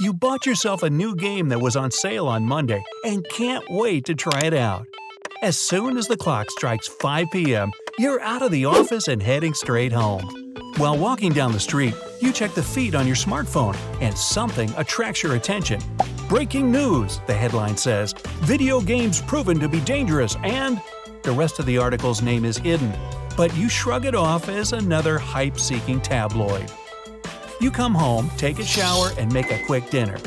You bought yourself a new game that was on sale on Monday and can't wait to try it out. As soon as the clock strikes 5 p.m., you're out of the office and heading straight home. While walking down the street, you check the feed on your smartphone and something attracts your attention. Breaking news, the headline says Video games proven to be dangerous and. The rest of the article's name is hidden, but you shrug it off as another hype seeking tabloid. You come home, take a shower, and make a quick dinner.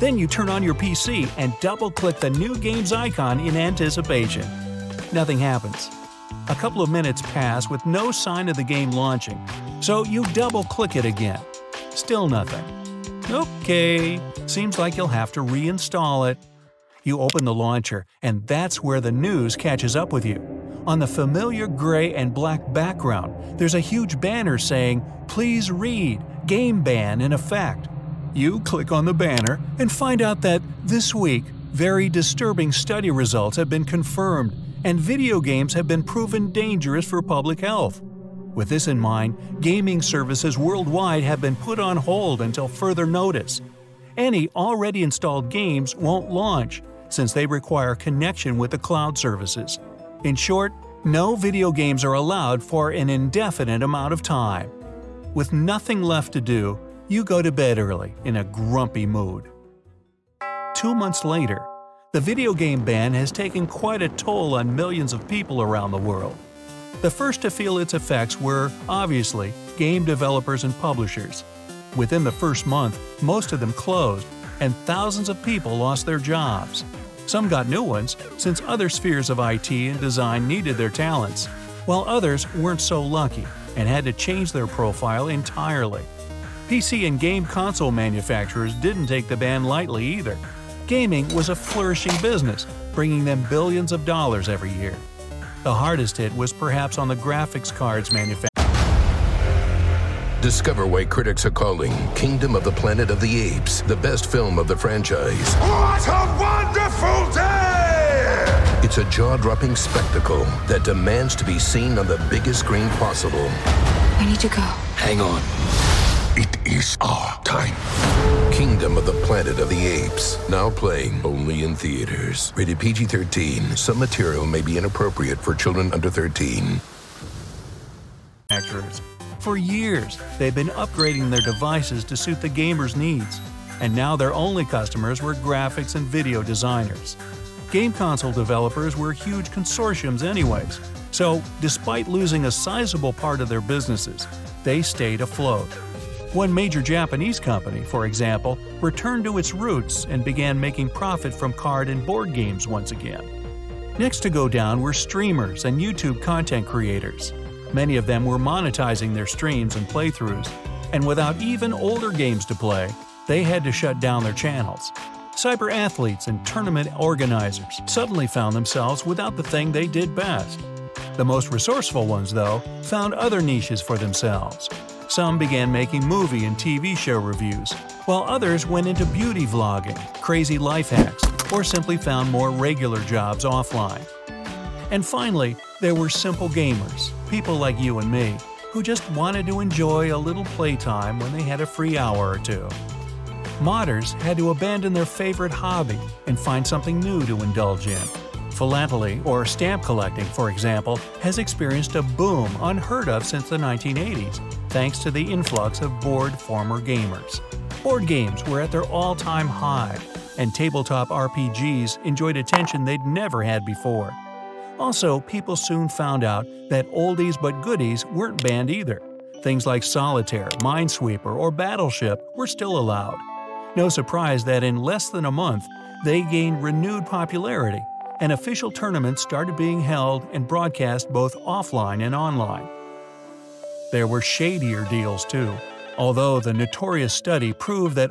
Then you turn on your PC and double click the new game's icon in anticipation. Nothing happens. A couple of minutes pass with no sign of the game launching, so you double click it again. Still nothing. Okay, seems like you'll have to reinstall it. You open the launcher, and that's where the news catches up with you. On the familiar gray and black background, there's a huge banner saying, Please read, game ban in effect. You click on the banner and find out that this week, very disturbing study results have been confirmed, and video games have been proven dangerous for public health. With this in mind, gaming services worldwide have been put on hold until further notice. Any already installed games won't launch, since they require connection with the cloud services. In short, no video games are allowed for an indefinite amount of time. With nothing left to do, you go to bed early in a grumpy mood. Two months later, the video game ban has taken quite a toll on millions of people around the world. The first to feel its effects were, obviously, game developers and publishers. Within the first month, most of them closed, and thousands of people lost their jobs. Some got new ones, since other spheres of IT and design needed their talents, while others weren't so lucky and had to change their profile entirely. PC and game console manufacturers didn't take the ban lightly either. Gaming was a flourishing business, bringing them billions of dollars every year. The hardest hit was perhaps on the graphics cards manufacturers. Discover why critics are calling Kingdom of the Planet of the Apes the best film of the franchise. What a wonderful day! It's a jaw dropping spectacle that demands to be seen on the biggest screen possible. I need to go. Hang on. It is our time. Kingdom of the Planet of the Apes. Now playing only in theaters. Rated PG 13. Some material may be inappropriate for children under 13. Actors. For years, they've been upgrading their devices to suit the gamers' needs, and now their only customers were graphics and video designers. Game console developers were huge consortiums, anyways, so despite losing a sizable part of their businesses, they stayed afloat. One major Japanese company, for example, returned to its roots and began making profit from card and board games once again. Next to go down were streamers and YouTube content creators. Many of them were monetizing their streams and playthroughs, and without even older games to play, they had to shut down their channels. Cyber athletes and tournament organizers suddenly found themselves without the thing they did best. The most resourceful ones, though, found other niches for themselves. Some began making movie and TV show reviews, while others went into beauty vlogging, crazy life hacks, or simply found more regular jobs offline. And finally, there were simple gamers, people like you and me, who just wanted to enjoy a little playtime when they had a free hour or two. Modders had to abandon their favorite hobby and find something new to indulge in. Philately or stamp collecting, for example, has experienced a boom unheard of since the 1980s, thanks to the influx of bored former gamers. Board games were at their all time high, and tabletop RPGs enjoyed attention they'd never had before. Also, people soon found out that oldies but goodies weren't banned either. Things like Solitaire, Minesweeper, or Battleship were still allowed. No surprise that in less than a month, they gained renewed popularity, and official tournaments started being held and broadcast both offline and online. There were shadier deals too, although the notorious study proved that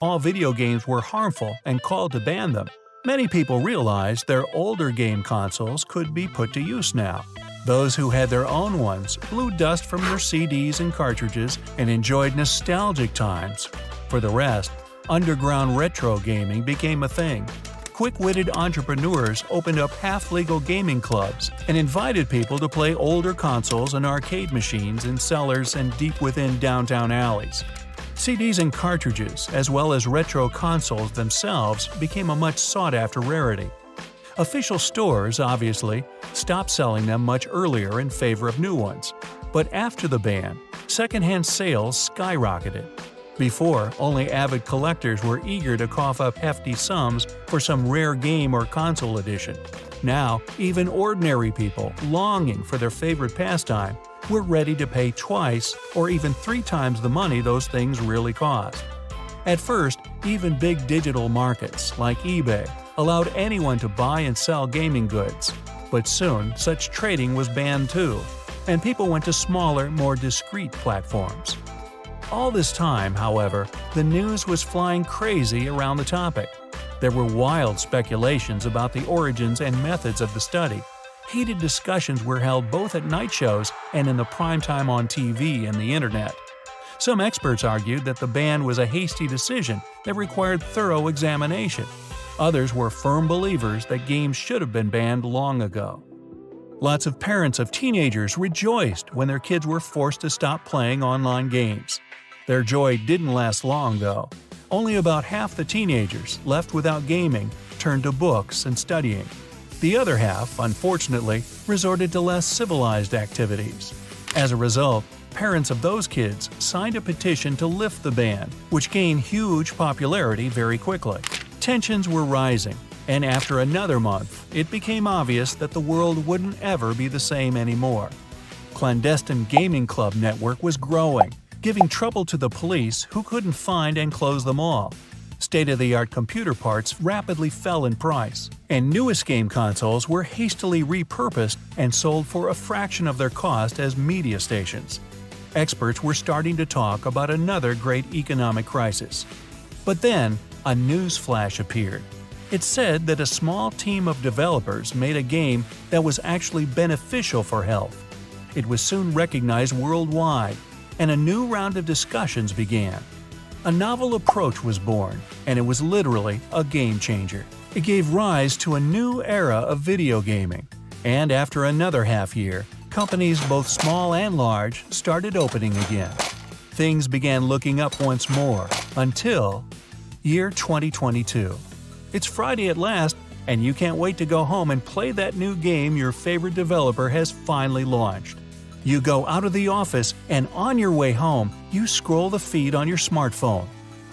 All video games were harmful and called to ban them, many people realized their older game consoles could be put to use now. Those who had their own ones blew dust from their CDs and cartridges and enjoyed nostalgic times. For the rest, underground retro gaming became a thing. Quick witted entrepreneurs opened up half legal gaming clubs and invited people to play older consoles and arcade machines in cellars and deep within downtown alleys. CDs and cartridges, as well as retro consoles themselves, became a much sought after rarity. Official stores, obviously, stopped selling them much earlier in favor of new ones. But after the ban, secondhand sales skyrocketed. Before, only avid collectors were eager to cough up hefty sums for some rare game or console edition. Now, even ordinary people, longing for their favorite pastime, were ready to pay twice or even three times the money those things really cost. At first, even big digital markets like eBay allowed anyone to buy and sell gaming goods. But soon, such trading was banned too, and people went to smaller, more discreet platforms. All this time, however, the news was flying crazy around the topic. There were wild speculations about the origins and methods of the study. Heated discussions were held both at night shows and in the prime time on TV and the internet. Some experts argued that the ban was a hasty decision that required thorough examination. Others were firm believers that games should have been banned long ago. Lots of parents of teenagers rejoiced when their kids were forced to stop playing online games. Their joy didn't last long, though. Only about half the teenagers left without gaming turned to books and studying. The other half, unfortunately, resorted to less civilized activities. As a result, parents of those kids signed a petition to lift the ban, which gained huge popularity very quickly. Tensions were rising, and after another month, it became obvious that the world wouldn't ever be the same anymore. Clandestine gaming club network was growing, giving trouble to the police who couldn't find and close them all. State of the art computer parts rapidly fell in price, and newest game consoles were hastily repurposed and sold for a fraction of their cost as media stations. Experts were starting to talk about another great economic crisis. But then, a news flash appeared. It said that a small team of developers made a game that was actually beneficial for health. It was soon recognized worldwide, and a new round of discussions began. A novel approach was born, and it was literally a game changer. It gave rise to a new era of video gaming, and after another half year, companies both small and large started opening again. Things began looking up once more until year 2022. It's Friday at last, and you can't wait to go home and play that new game your favorite developer has finally launched. You go out of the office, and on your way home, you scroll the feed on your smartphone.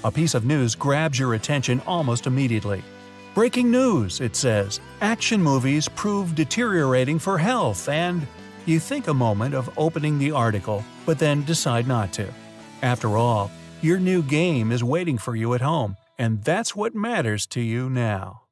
A piece of news grabs your attention almost immediately. Breaking news, it says. Action movies prove deteriorating for health, and you think a moment of opening the article, but then decide not to. After all, your new game is waiting for you at home, and that's what matters to you now.